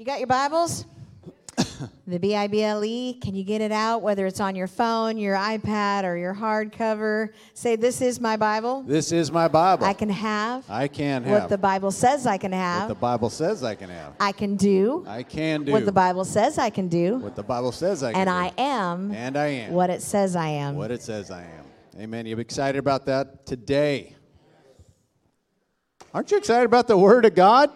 You got your Bibles? the B I B L E. Can you get it out, whether it's on your phone, your iPad, or your hardcover? Say, This is my Bible. This is my Bible. I can have I can have what the Bible says I can have. what the Bible says I can have. I can do I can do what the Bible says I can do. what the Bible says I can And do. I am and I am what it says I am. what it says I am. Amen. You excited about that today? Aren't you excited about the Word of God?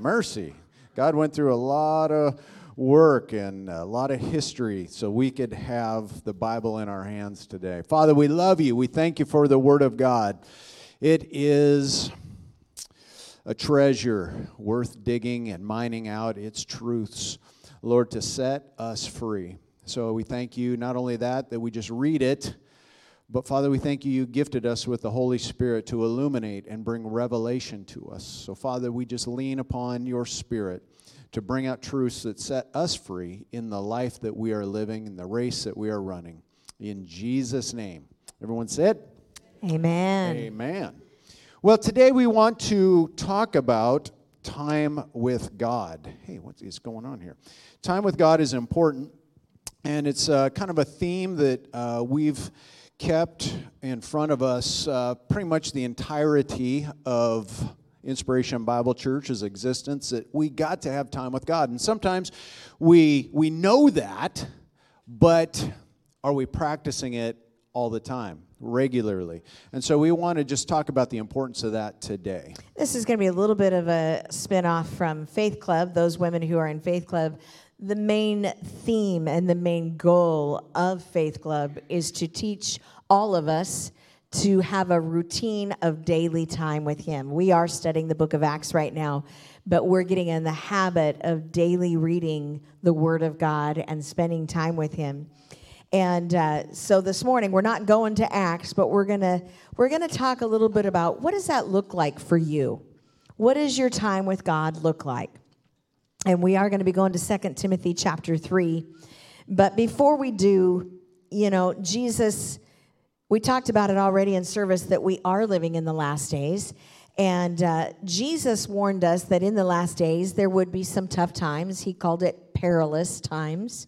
Mercy. God went through a lot of work and a lot of history so we could have the Bible in our hands today. Father, we love you. We thank you for the Word of God. It is a treasure worth digging and mining out its truths, Lord, to set us free. So we thank you, not only that, that we just read it, but Father, we thank you, you gifted us with the Holy Spirit to illuminate and bring revelation to us. So, Father, we just lean upon your Spirit to bring out truths that set us free in the life that we are living, in the race that we are running. In Jesus' name. Everyone said, Amen. Amen. Well, today we want to talk about time with God. Hey, what is going on here? Time with God is important, and it's uh, kind of a theme that uh, we've kept in front of us uh, pretty much the entirety of Inspiration Bible Church's existence. That we got to have time with God, and sometimes we we know that, but are we practicing it all the time, regularly? And so we want to just talk about the importance of that today. This is going to be a little bit of a spin-off from Faith Club, those women who are in Faith Club. The main theme and the main goal of Faith Club is to teach all of us to have a routine of daily time with Him. We are studying the book of Acts right now, but we're getting in the habit of daily reading the Word of God and spending time with Him. And uh, so this morning we're not going to Acts, but we're gonna we're gonna talk a little bit about what does that look like for you. What does your time with God look like? And we are going to be going to 2 Timothy chapter 3. But before we do, you know, Jesus, we talked about it already in service that we are living in the last days. And uh, Jesus warned us that in the last days there would be some tough times. He called it perilous times.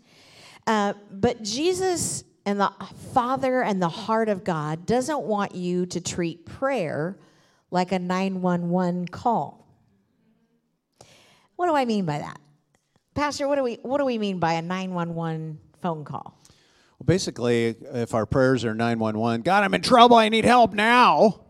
Uh, but Jesus and the Father and the heart of God doesn't want you to treat prayer like a 911 call. What do I mean by that? Pastor, what do we what do we mean by a 911 phone call? Well, basically, if our prayers are 911, God, I'm in trouble, I need help now.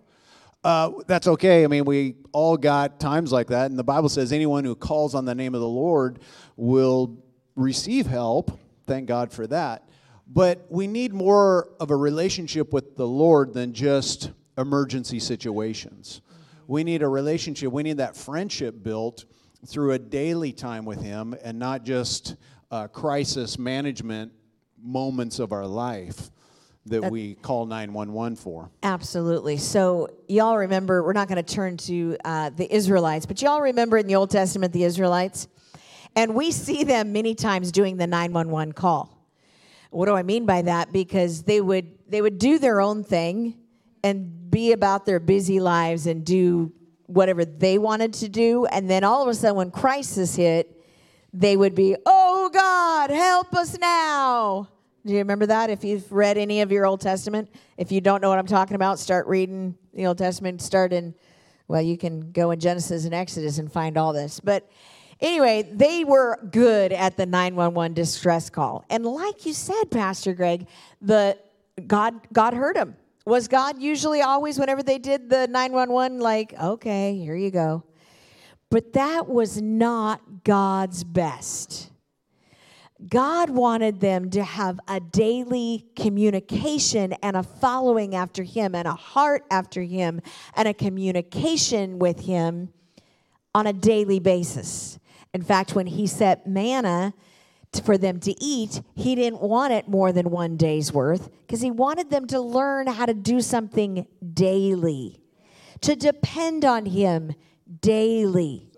Uh, that's okay. I mean, we all got times like that. And the Bible says anyone who calls on the name of the Lord will receive help. Thank God for that. But we need more of a relationship with the Lord than just emergency situations. We need a relationship, we need that friendship built through a daily time with Him and not just uh, crisis management moments of our life that we call 911 for. Absolutely. So, y'all remember, we're not going to turn to uh, the Israelites, but y'all remember in the Old Testament the Israelites? And we see them many times doing the 911 call. What do I mean by that? Because they would they would do their own thing and be about their busy lives and do whatever they wanted to do, and then all of a sudden when crisis hit, they would be, "Oh God, help us now." Do you remember that? If you've read any of your Old Testament, if you don't know what I'm talking about, start reading the Old Testament. Start in, well, you can go in Genesis and Exodus and find all this. But anyway, they were good at the 911 distress call. And like you said, Pastor Greg, the God God heard them. Was God usually always whenever they did the 911 like, okay, here you go. But that was not God's best. God wanted them to have a daily communication and a following after Him and a heart after Him and a communication with Him on a daily basis. In fact, when He set manna for them to eat, He didn't want it more than one day's worth because He wanted them to learn how to do something daily, to depend on Him daily.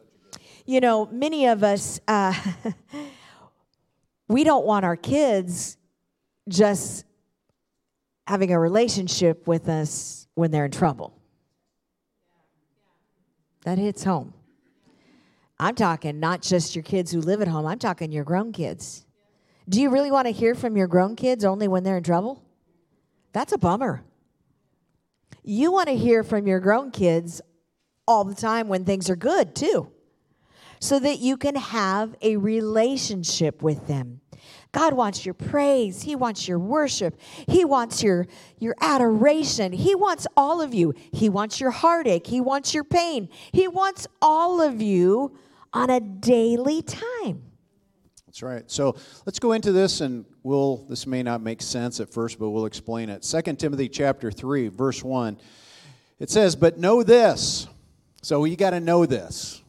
You know, many of us. Uh, we don't want our kids just having a relationship with us when they're in trouble. That hits home. I'm talking not just your kids who live at home, I'm talking your grown kids. Do you really want to hear from your grown kids only when they're in trouble? That's a bummer. You want to hear from your grown kids all the time when things are good, too, so that you can have a relationship with them. God wants your praise. He wants your worship. He wants your, your adoration. He wants all of you. He wants your heartache. He wants your pain. He wants all of you on a daily time. That's right. So let's go into this and we'll this may not make sense at first, but we'll explain it. 2 Timothy chapter 3, verse 1. It says, But know this. So you got to know this,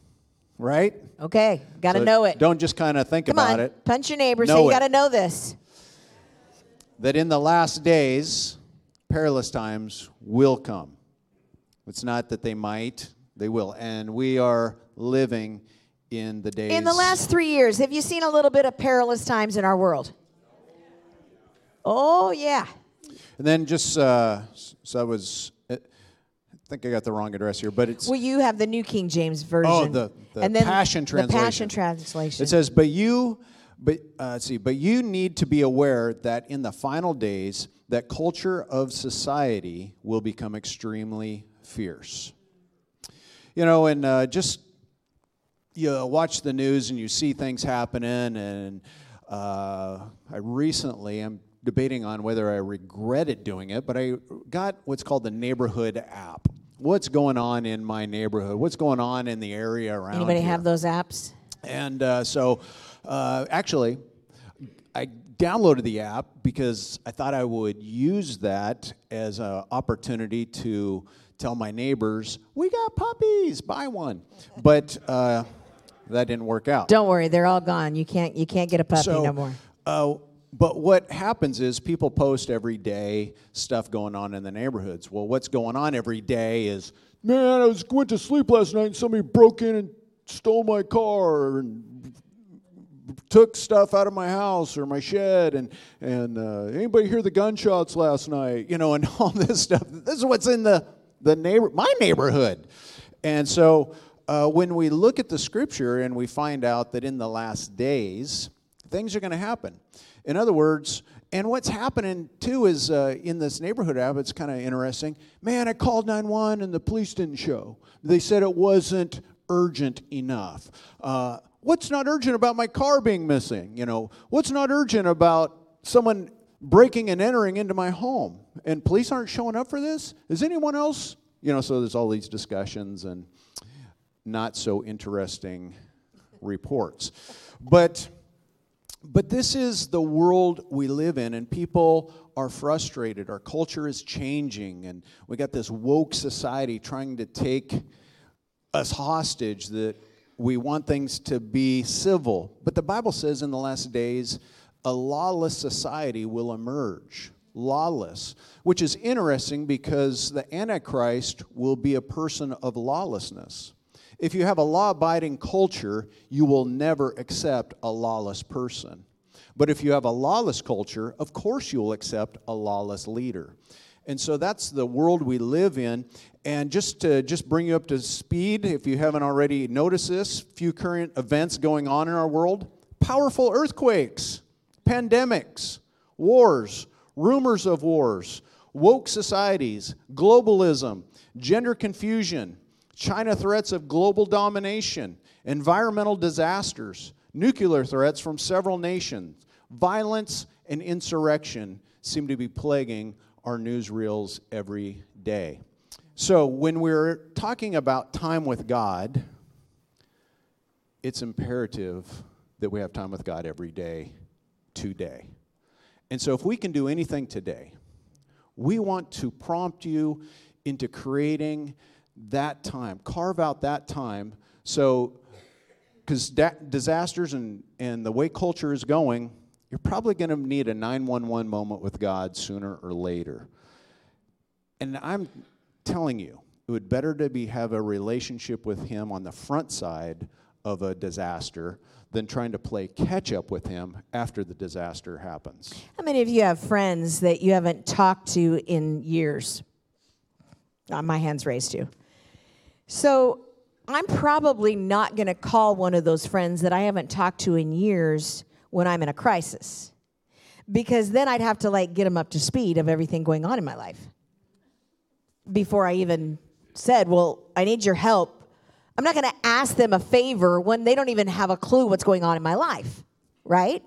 right? Okay, got to So know it. Don't just kind of think Come about on, it. punch your neighbor. Know say, you got to know this. That in the last days, perilous times will come. It's not that they might, they will. And we are living in the days. In the last three years, have you seen a little bit of perilous times in our world? Oh, yeah. And then just, uh, so I was, I think I got the wrong address here, but it's. Well, you have the New King James Version. Oh, the, the and then Passion The Passion Translation. It says, "But you, but uh, let's see, but you need to be aware that in the final days, that culture of society will become extremely fierce." You know, and uh, just you watch the news and you see things happening, and uh, I recently I'm debating on whether I regretted doing it, but I got what's called the neighborhood app. What's going on in my neighborhood? What's going on in the area around Anybody here? have those apps? And uh, so, uh, actually, I downloaded the app because I thought I would use that as an opportunity to tell my neighbors, "We got puppies, buy one." But uh, that didn't work out. Don't worry, they're all gone. You can't you can't get a puppy so, no more. Uh, but what happens is people post every day stuff going on in the neighborhoods. Well, what's going on every day is, man, I was went to sleep last night and somebody broke in and stole my car and took stuff out of my house or my shed and and uh, anybody hear the gunshots last night you know and all this stuff this is what's in the the neighbor my neighborhood and so uh, when we look at the scripture and we find out that in the last days things are going to happen. In other words and what's happening too is uh, in this neighborhood app it's kind of interesting. Man i called 911 and the police didn't show. They said it wasn't urgent enough. Uh, what's not urgent about my car being missing you know? What's not urgent about someone breaking and entering into my home? And police aren't showing up for this? Is anyone else you know so there's all these discussions and not so interesting reports but but this is the world we live in, and people are frustrated. Our culture is changing, and we got this woke society trying to take us hostage that we want things to be civil. But the Bible says in the last days, a lawless society will emerge. Lawless, which is interesting because the Antichrist will be a person of lawlessness. If you have a law abiding culture, you will never accept a lawless person. But if you have a lawless culture, of course you will accept a lawless leader. And so that's the world we live in. And just to just bring you up to speed, if you haven't already noticed this, few current events going on in our world powerful earthquakes, pandemics, wars, rumors of wars, woke societies, globalism, gender confusion, China threats of global domination, environmental disasters, nuclear threats from several nations, violence and insurrection seem to be plaguing our newsreels every day. So, when we're talking about time with God, it's imperative that we have time with God every day, today. And so, if we can do anything today, we want to prompt you into creating that time, carve out that time. So, because da- disasters and, and the way culture is going, you're probably going to need a 911 moment with God sooner or later. And I'm telling you, it would better to be have a relationship with Him on the front side of a disaster than trying to play catch up with Him after the disaster happens. How many of you have friends that you haven't talked to in years? Uh, my hand's raised too. So I'm probably not going to call one of those friends that I haven't talked to in years when I'm in a crisis. Because then I'd have to like get them up to speed of everything going on in my life before I even said, Well, I need your help. I'm not going to ask them a favor when they don't even have a clue what's going on in my life, right?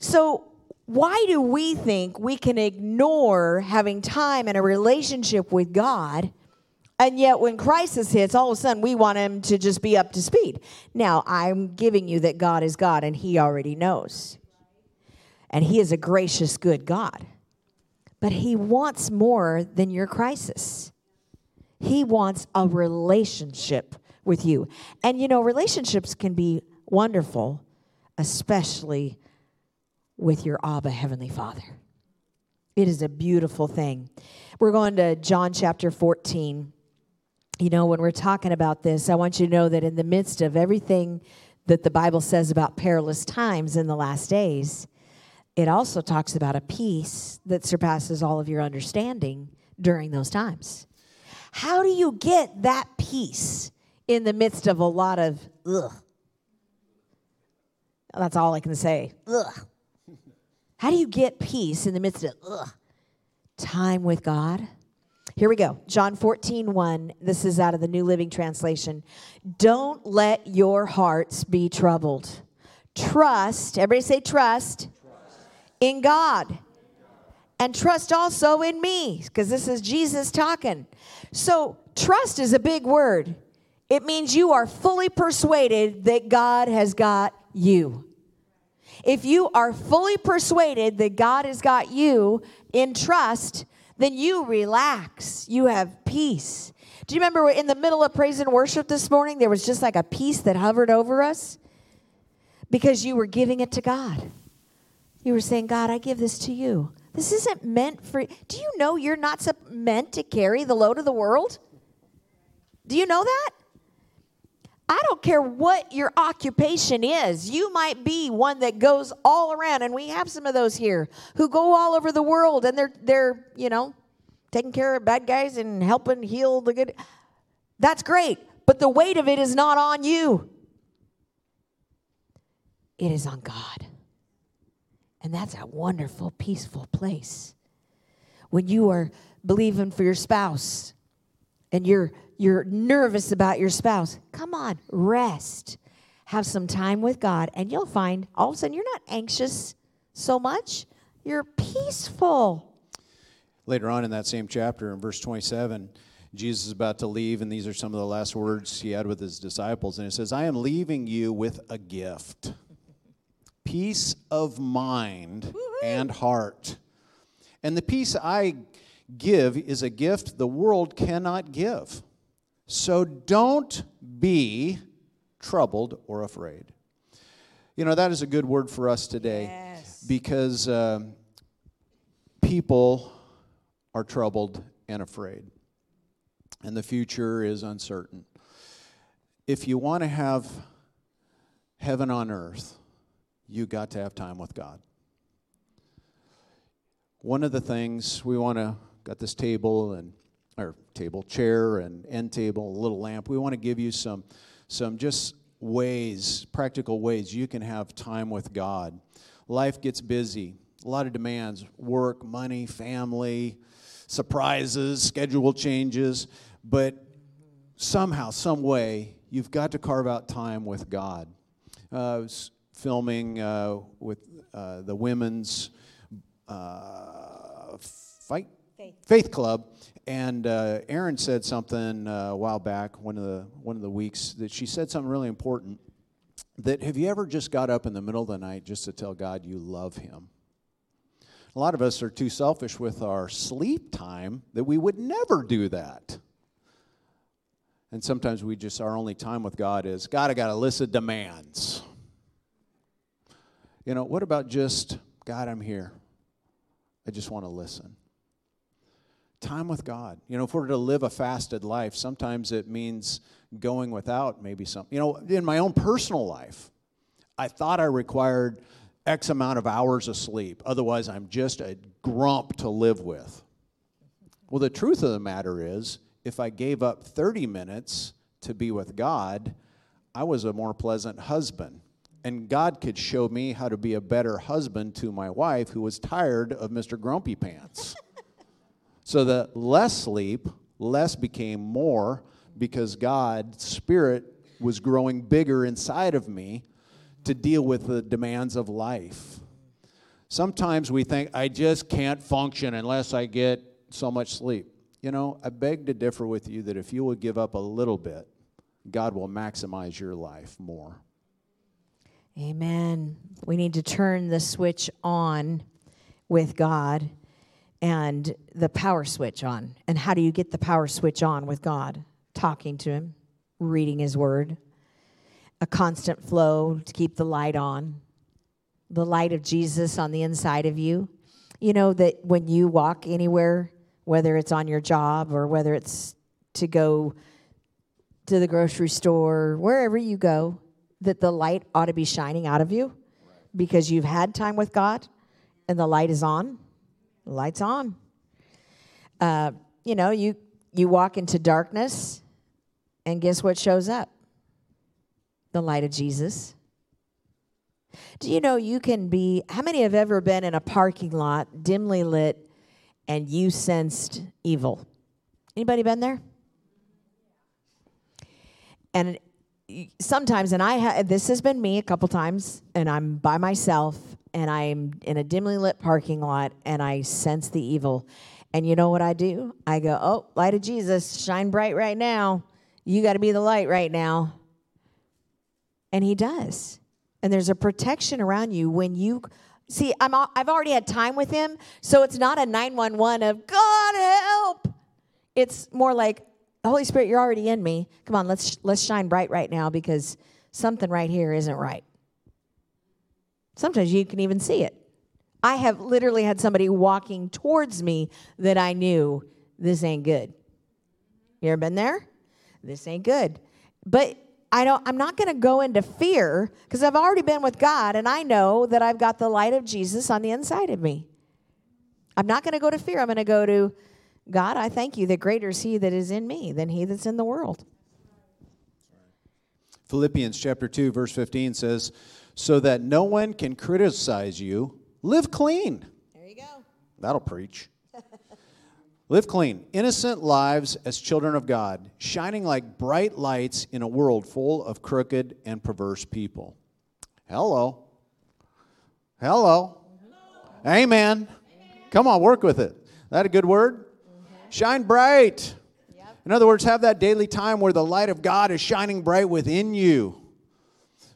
So, why do we think we can ignore having time and a relationship with God? And yet, when crisis hits, all of a sudden we want him to just be up to speed. Now, I'm giving you that God is God and he already knows. And he is a gracious, good God. But he wants more than your crisis. He wants a relationship with you. And you know, relationships can be wonderful, especially with your Abba, Heavenly Father. It is a beautiful thing. We're going to John chapter 14. You know, when we're talking about this, I want you to know that in the midst of everything that the Bible says about perilous times in the last days, it also talks about a peace that surpasses all of your understanding during those times. How do you get that peace in the midst of a lot of ugh? That's all I can say. Ugh. How do you get peace in the midst of ugh? Time with God. Here we go. John 14, 1. This is out of the New Living Translation. Don't let your hearts be troubled. Trust, everybody say trust, trust. in God. And trust also in me, because this is Jesus talking. So, trust is a big word. It means you are fully persuaded that God has got you. If you are fully persuaded that God has got you in trust, then you relax. You have peace. Do you remember in the middle of praise and worship this morning, there was just like a peace that hovered over us? Because you were giving it to God. You were saying, God, I give this to you. This isn't meant for. Do you know you're not meant to carry the load of the world? Do you know that? I don't care what your occupation is. You might be one that goes all around, and we have some of those here who go all over the world and they're they're, you know, taking care of bad guys and helping heal the good. That's great, but the weight of it is not on you. It is on God. And that's a wonderful, peaceful place. When you are believing for your spouse and you're you're nervous about your spouse, come on, rest. Have some time with God, and you'll find all of a sudden you're not anxious so much. You're peaceful. Later on in that same chapter, in verse 27, Jesus is about to leave, and these are some of the last words he had with his disciples. And it says, I am leaving you with a gift peace of mind Woo-hoo. and heart. And the peace I give is a gift the world cannot give. So don't be troubled or afraid. You know, that is a good word for us today yes. because uh, people are troubled and afraid, and the future is uncertain. If you want to have heaven on earth, you got to have time with God. One of the things we want to got this table and or table chair and end table, a little lamp. We want to give you some some just ways, practical ways you can have time with God. Life gets busy. A lot of demands, work, money, family, surprises, schedule changes, but somehow, some way, you've got to carve out time with God. Uh, filming uh, with uh, the women's uh, fight faith. faith. club, and uh, Erin said something uh, a while back, one of the one of the weeks, that she said something really important. That have you ever just got up in the middle of the night just to tell God you love Him? A lot of us are too selfish with our sleep time that we would never do that. And sometimes we just, our only time with God is, God, I got a list of demands. You know, what about just, God, I'm here. I just want to listen. Time with God. You know, if we're to live a fasted life, sometimes it means going without maybe something. You know, in my own personal life, I thought I required X amount of hours of sleep. Otherwise, I'm just a grump to live with. Well, the truth of the matter is, if I gave up 30 minutes to be with God, I was a more pleasant husband. And God could show me how to be a better husband to my wife who was tired of Mr. Grumpy Pants. so the less sleep, less became more because God's Spirit was growing bigger inside of me to deal with the demands of life. Sometimes we think, I just can't function unless I get so much sleep. You know, I beg to differ with you that if you will give up a little bit, God will maximize your life more. Amen. We need to turn the switch on with God and the power switch on. And how do you get the power switch on with God? Talking to Him, reading His Word, a constant flow to keep the light on, the light of Jesus on the inside of you. You know that when you walk anywhere, whether it's on your job or whether it's to go to the grocery store, wherever you go, that the light ought to be shining out of you because you've had time with God and the light is on. Light's on. Uh, you know, you you walk into darkness, and guess what shows up? The light of Jesus. Do you know you can be? How many have ever been in a parking lot, dimly lit, and you sensed evil? Anybody been there? And sometimes, and I ha- this has been me a couple times, and I'm by myself, and I'm in a dimly lit parking lot, and I sense the evil. And you know what I do? I go, "Oh, light of Jesus, shine bright right now. You got to be the light right now." And He does. And there's a protection around you when you see. I'm. I've already had time with Him, so it's not a nine one one of God help. It's more like Holy Spirit, you're already in me. Come on, let's let's shine bright right now because something right here isn't right. Sometimes you can even see it. I have literally had somebody walking towards me that I knew this ain't good. You ever been there? This ain't good. But I don't I'm not going to go into fear because I've already been with God and I know that I've got the light of Jesus on the inside of me. I'm not going to go to fear. I'm going to go to God, I thank you that greater is he that is in me than he that's in the world. Philippians chapter 2 verse 15 says, "So that no one can criticize you, live clean." There you go. That'll preach. live clean, innocent lives as children of God, shining like bright lights in a world full of crooked and perverse people. Hello. Hello. Hello. Amen. Amen. Come on, work with it. That a good word? Shine bright. In other words, have that daily time where the light of God is shining bright within you.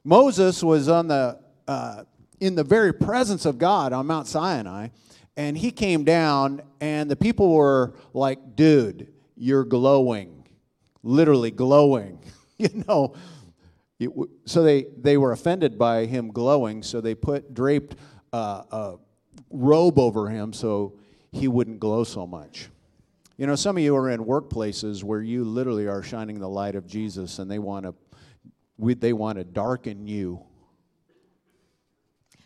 Moses was on the uh, in the very presence of God on Mount Sinai, and he came down, and the people were like, "Dude, you're glowing, literally glowing." you know, it, so they they were offended by him glowing, so they put draped uh, a robe over him so he wouldn't glow so much. You know, some of you are in workplaces where you literally are shining the light of Jesus and they want to they want to darken you.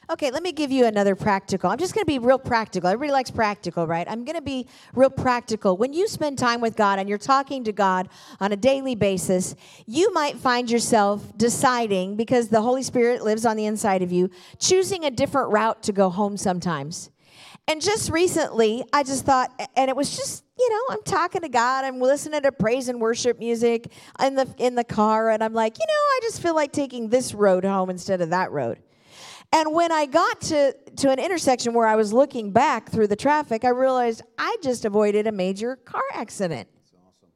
Okay, let me give you another practical. I'm just going to be real practical. Everybody likes practical, right? I'm going to be real practical. When you spend time with God and you're talking to God on a daily basis, you might find yourself deciding, because the Holy Spirit lives on the inside of you, choosing a different route to go home sometimes. And just recently, I just thought, and it was just, you know, I'm talking to God, I'm listening to praise and worship music in the in the car, and I'm like, you know, I just feel like taking this road home instead of that road. And when I got to, to an intersection where I was looking back through the traffic, I realized I just avoided a major car accident. Awesome.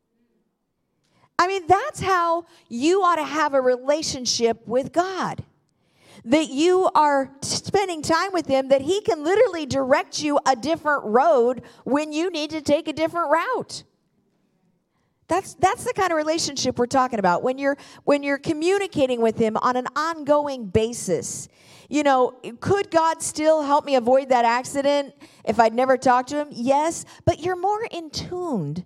I mean, that's how you ought to have a relationship with God that you are spending time with him that he can literally direct you a different road when you need to take a different route. That's that's the kind of relationship we're talking about. When you're when you're communicating with him on an ongoing basis you know could god still help me avoid that accident if i'd never talked to him? Yes but you're more in tuned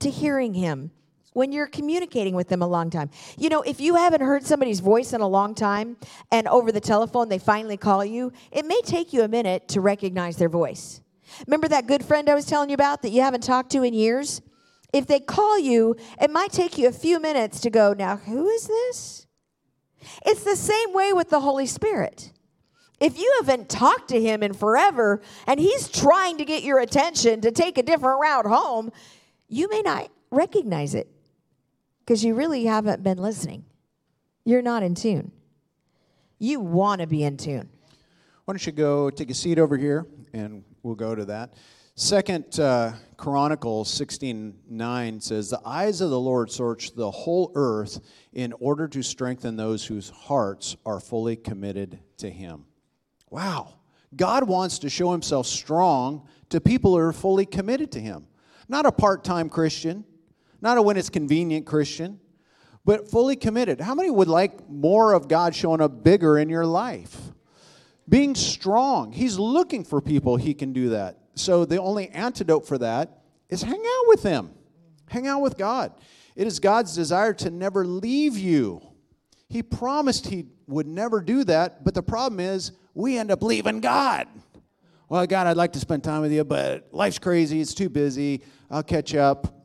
to hearing him when you're communicating with them a long time. You know, if you haven't heard somebody's voice in a long time and over the telephone they finally call you, it may take you a minute to recognize their voice. Remember that good friend I was telling you about that you haven't talked to in years? if they call you, it might take you a few minutes to go, now, who is this? It's the same way with the Holy Spirit. If you haven't talked to him in forever and he's trying to get your attention to take a different route home, you may not recognize it because you really haven't been listening. You're not in tune. You want to be in tune. Why don't you go take a seat over here and we'll go to that. Second uh, Chronicles 16 9 says, The eyes of the Lord search the whole earth in order to strengthen those whose hearts are fully committed to Him. Wow. God wants to show Himself strong to people who are fully committed to Him. Not a part time Christian, not a when it's convenient Christian, but fully committed. How many would like more of God showing up bigger in your life? Being strong. He's looking for people he can do that so the only antidote for that is hang out with Him, hang out with God. It is God's desire to never leave you. He promised He would never do that, but the problem is we end up leaving God. Well, God, I'd like to spend time with you, but life's crazy, it's too busy, I'll catch up.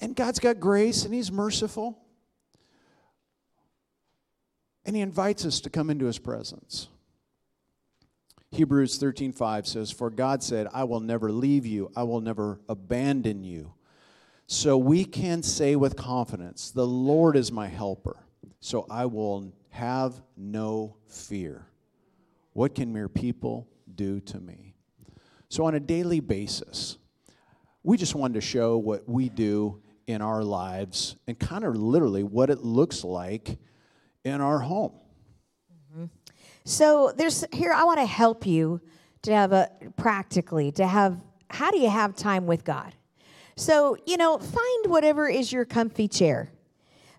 And God's got grace and He's merciful. And He invites us to come into His presence. Hebrews 13:5 says, "For God said, I will never leave you, I will never abandon you." So we can say with confidence, "The Lord is my helper, so I will have no fear." What can mere people do to me? So on a daily basis, we just wanted to show what we do in our lives and kind of literally what it looks like in our home. So there's here I want to help you to have a practically to have how do you have time with God? So, you know, find whatever is your comfy chair.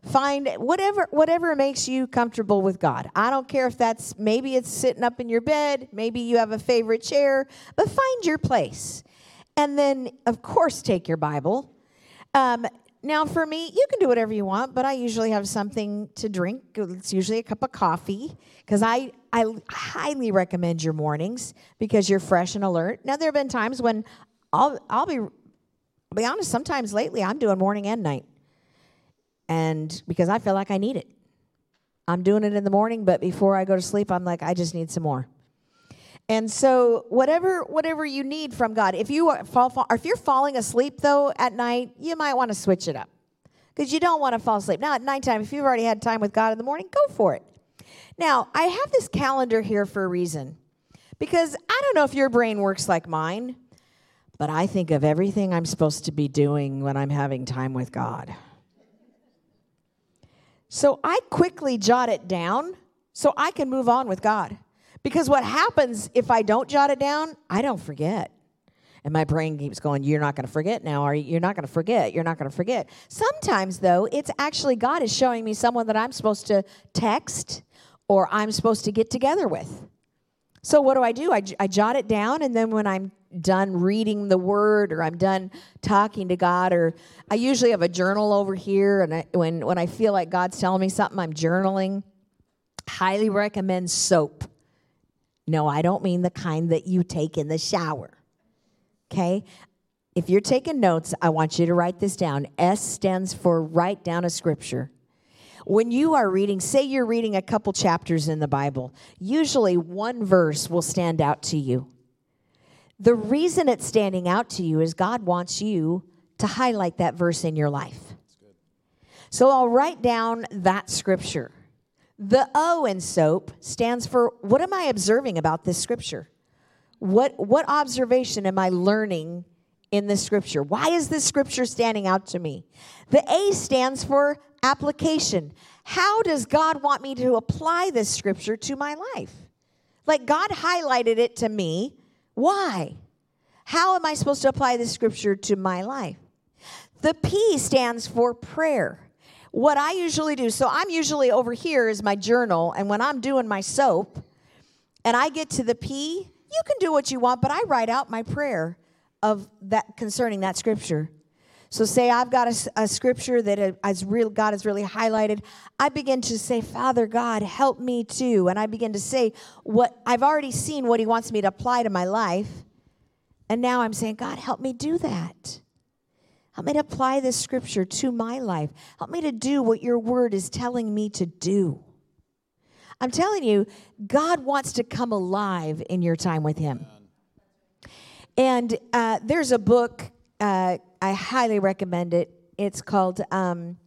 Find whatever whatever makes you comfortable with God. I don't care if that's maybe it's sitting up in your bed, maybe you have a favorite chair, but find your place. And then of course take your Bible. Um, now, for me, you can do whatever you want, but I usually have something to drink. It's usually a cup of coffee because I, I highly recommend your mornings because you're fresh and alert. Now, there have been times when I'll, I'll be, I'll be honest, sometimes lately I'm doing morning and night. And because I feel like I need it. I'm doing it in the morning, but before I go to sleep, I'm like, I just need some more. And so whatever whatever you need from God, if you fall, fall if you're falling asleep though at night, you might want to switch it up. Because you don't want to fall asleep. Now at nighttime, if you've already had time with God in the morning, go for it. Now, I have this calendar here for a reason. Because I don't know if your brain works like mine, but I think of everything I'm supposed to be doing when I'm having time with God. So I quickly jot it down so I can move on with God. Because what happens if I don't jot it down, I don't forget. And my brain keeps going, You're not going to forget now, or you're not going to forget, you're not going to forget. Sometimes, though, it's actually God is showing me someone that I'm supposed to text or I'm supposed to get together with. So, what do I do? I, I jot it down, and then when I'm done reading the word or I'm done talking to God, or I usually have a journal over here, and I, when, when I feel like God's telling me something, I'm journaling. Highly recommend soap. No, I don't mean the kind that you take in the shower. Okay? If you're taking notes, I want you to write this down. S stands for write down a scripture. When you are reading, say you're reading a couple chapters in the Bible, usually one verse will stand out to you. The reason it's standing out to you is God wants you to highlight that verse in your life. So I'll write down that scripture. The O in soap stands for what am I observing about this scripture? What, what observation am I learning in this scripture? Why is this scripture standing out to me? The A stands for application. How does God want me to apply this scripture to my life? Like God highlighted it to me. Why? How am I supposed to apply this scripture to my life? The P stands for prayer what I usually do, so I'm usually over here is my journal, and when I'm doing my soap and I get to the P, you can do what you want, but I write out my prayer of that concerning that scripture. So say I've got a, a scripture that has real, God has really highlighted. I begin to say, Father God, help me too. And I begin to say what I've already seen what he wants me to apply to my life. And now I'm saying, God, help me do that. Help me to apply this scripture to my life. Help me to do what your word is telling me to do. I'm telling you, God wants to come alive in your time with Him. And uh, there's a book, uh, I highly recommend it. It's called um,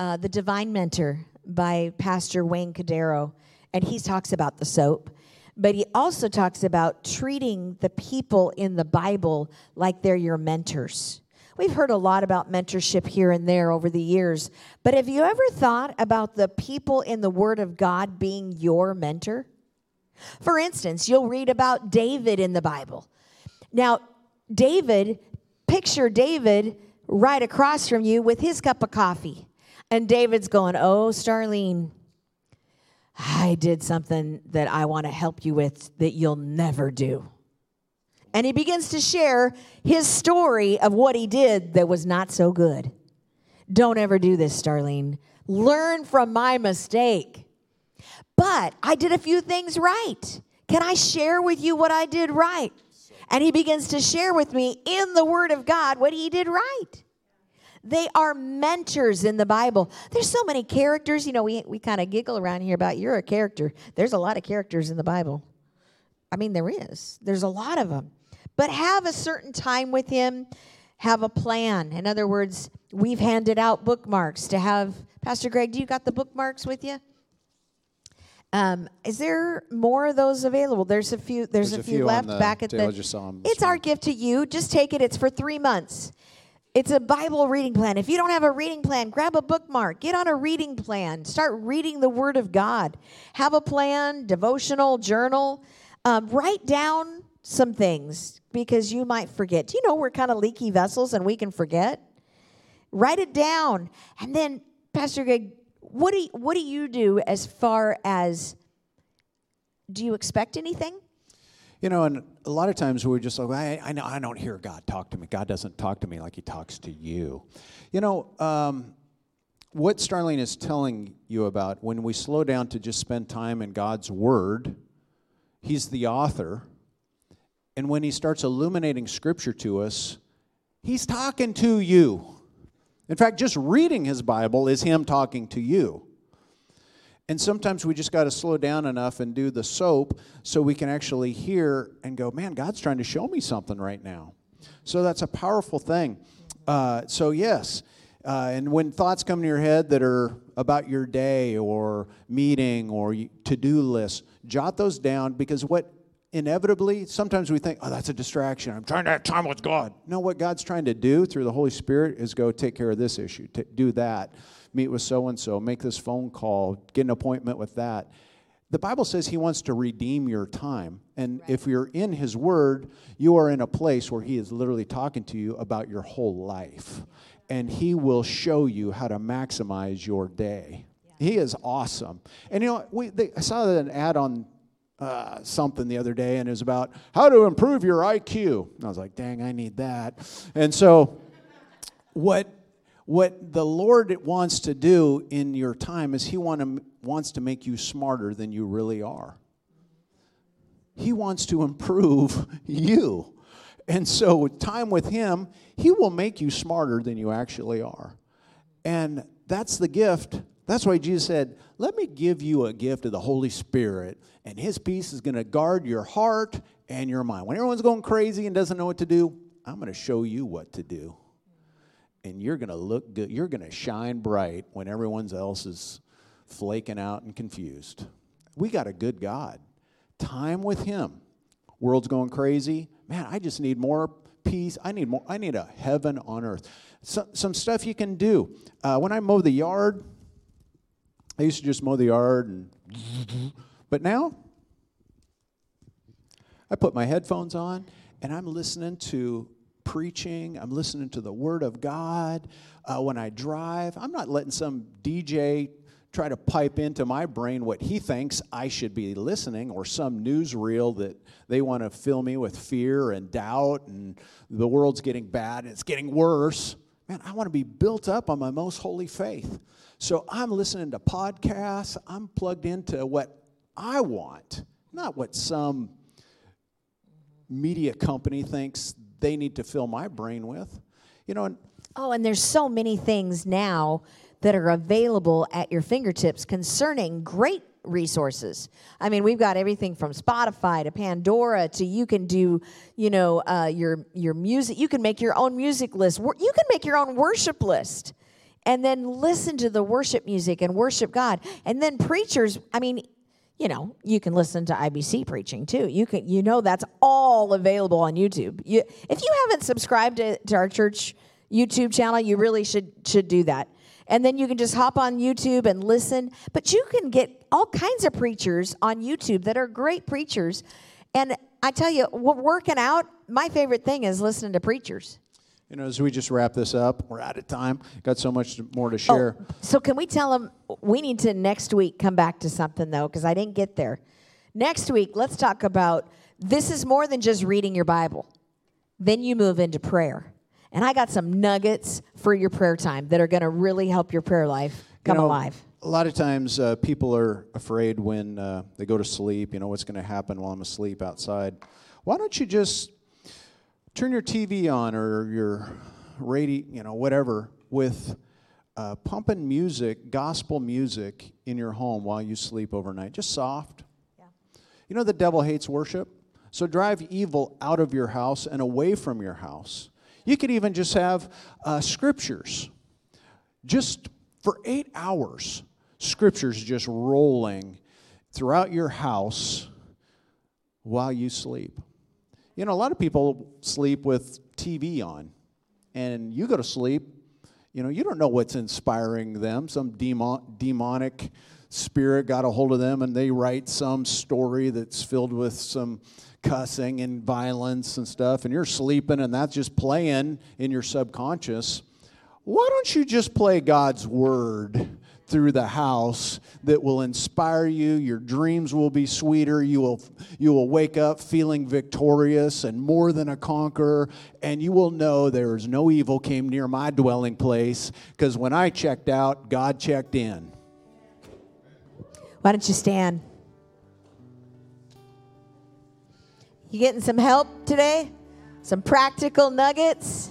uh, The Divine Mentor by Pastor Wayne Cordeiro. And he talks about the soap, but he also talks about treating the people in the Bible like they're your mentors. We've heard a lot about mentorship here and there over the years, but have you ever thought about the people in the Word of God being your mentor? For instance, you'll read about David in the Bible. Now, David, picture David right across from you with his cup of coffee. And David's going, Oh, Starlene, I did something that I want to help you with that you'll never do. And he begins to share his story of what he did that was not so good. Don't ever do this, Starlene. Learn from my mistake. But I did a few things right. Can I share with you what I did right? And he begins to share with me in the Word of God what he did right. They are mentors in the Bible. There's so many characters. You know, we, we kind of giggle around here about you're a character. There's a lot of characters in the Bible. I mean, there is. There's a lot of them. But have a certain time with him, have a plan. In other words, we've handed out bookmarks to have. Pastor Greg, do you got the bookmarks with you? Um, is there more of those available? There's a few. There's, There's a, few, left back at the. Just saw 'em it's our gift to you. Just take it. It's for three months. It's a Bible reading plan. If you don't have a reading plan, grab a bookmark. Get on a reading plan. Start reading the Word of God. Have a plan, devotional, journal. Um, write down some things because you might forget. Do you know we're kind of leaky vessels and we can forget? Write it down. And then, Pastor Greg, what do you, what do you do as far as do you expect anything? You know, and a lot of times we're just like, I, I know I don't hear God talk to me. God doesn't talk to me like He talks to you. You know, um, what Starlene is telling you about when we slow down to just spend time in God's Word, He's the author, and when He starts illuminating Scripture to us, He's talking to you. In fact, just reading His Bible is Him talking to you. And sometimes we just got to slow down enough and do the soap so we can actually hear and go, man, God's trying to show me something right now. So that's a powerful thing. Uh, so, yes. Uh, and when thoughts come to your head that are about your day or meeting or to do list, jot those down because what inevitably, sometimes we think, oh, that's a distraction. I'm trying to have time with God. No, what God's trying to do through the Holy Spirit is go take care of this issue, t- do that, meet with so and so, make this phone call, get an appointment with that. The Bible says He wants to redeem your time. And if you're in His Word, you are in a place where He is literally talking to you about your whole life. And He will show you how to maximize your day. He is awesome. And you know, we, they, I saw an ad on uh, something the other day, and it was about how to improve your IQ. And I was like, dang, I need that. And so, what what the Lord wants to do in your time is He want to, wants to make you smarter than you really are. He wants to improve you. And so, time with Him, He will make you smarter than you actually are. And that's the gift. That's why Jesus said, Let me give you a gift of the Holy Spirit, and His peace is going to guard your heart and your mind. When everyone's going crazy and doesn't know what to do, I'm going to show you what to do. And you're going to look good. You're going to shine bright when everyone else is flaking out and confused. We got a good God. Time with Him. World's going crazy. Man, I just need more peace. I need more. I need a heaven on earth. So, some stuff you can do. Uh, when I mow the yard, I used to just mow the yard, and but now I put my headphones on and I'm listening to preaching. I'm listening to the Word of God. Uh, when I drive, I'm not letting some DJ try to pipe into my brain what he thinks I should be listening, or some newsreel that they want to fill me with fear and doubt, and the world's getting bad, and it's getting worse. Man, I want to be built up on my most holy faith. So I'm listening to podcasts. I'm plugged into what I want, not what some media company thinks they need to fill my brain with. You know, and Oh, and there's so many things now that are available at your fingertips concerning great resources. I mean, we've got everything from Spotify to Pandora to you can do, you know, uh, your your music. You can make your own music list. You can make your own worship list, and then listen to the worship music and worship God. And then preachers. I mean. You know, you can listen to IBC preaching too. You can, you know, that's all available on YouTube. You, if you haven't subscribed to, to our church YouTube channel, you really should should do that. And then you can just hop on YouTube and listen. But you can get all kinds of preachers on YouTube that are great preachers. And I tell you, working out, my favorite thing is listening to preachers. You know, as we just wrap this up, we're out of time. Got so much more to share. Oh, so can we tell them we need to next week come back to something though, because I didn't get there. Next week, let's talk about this is more than just reading your Bible. Then you move into prayer. And I got some nuggets for your prayer time that are going to really help your prayer life come You know, alive. A lot of times uh, people are afraid when uh, they go to sleep, you know, what's going to happen while I'm asleep outside. Why don't you just turn your TV on or your radio, you know, whatever, with uh, pumping music, gospel music in your home while you sleep overnight? Just soft. You know, the devil hates worship. So drive evil out of your house and away from your house. You could even just have uh, scriptures. Just for eight hours, scriptures just rolling throughout your house while you sleep. You know, a lot of people sleep with TV on, and you go to sleep, you know, you don't know what's inspiring them. Some demon, demonic spirit got a hold of them, and they write some story that's filled with some cussing and violence and stuff, and you're sleeping, and that's just playing in your subconscious. Why don't you just play God's word through the house that will inspire you your dreams will be sweeter you will you will wake up feeling victorious and more than a conqueror and you will know there is no evil came near my dwelling place because when I checked out God checked in Why don't you stand? You getting some help today? Some practical nuggets?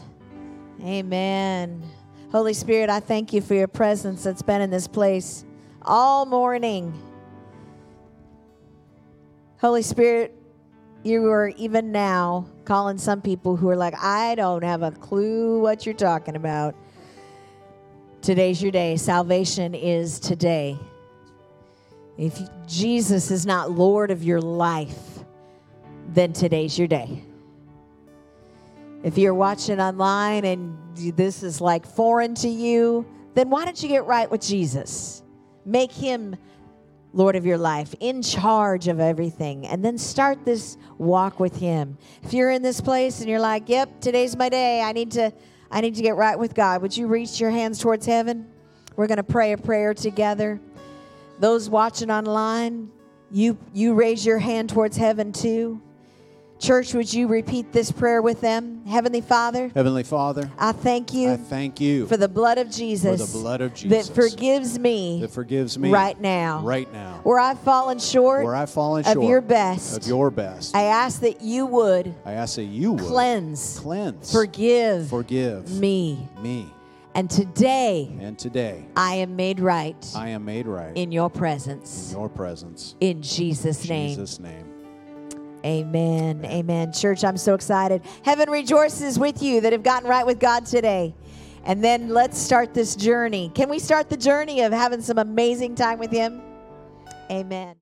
Amen. Holy Spirit, I thank you for your presence that's been in this place all morning. Holy Spirit, you are even now calling some people who are like, I don't have a clue what you're talking about. Today's your day. Salvation is today. If Jesus is not Lord of your life, then today's your day. If you're watching online and this is like foreign to you, then why don't you get right with Jesus? Make him Lord of your life, in charge of everything, and then start this walk with him. If you're in this place and you're like, "Yep, today's my day. I need to I need to get right with God." Would you reach your hands towards heaven? We're going to pray a prayer together. Those watching online, you you raise your hand towards heaven too. Church, would you repeat this prayer with them? Heavenly Father, Heavenly Father I thank you I thank you for the blood of Jesus, For the blood of Jesus that forgives me that forgives me right now. right now Where I've fallen short where I've fallen short of your best, of your best I ask that you would I ask that you would cleanse, cleanse forgive forgive me. me And today and today I am made right I am made right in your presence. in your presence. In Jesus' name. Jesus' name. Amen. Amen. Church, I'm so excited. Heaven rejoices with you that have gotten right with God today. And then let's start this journey. Can we start the journey of having some amazing time with Him? Amen.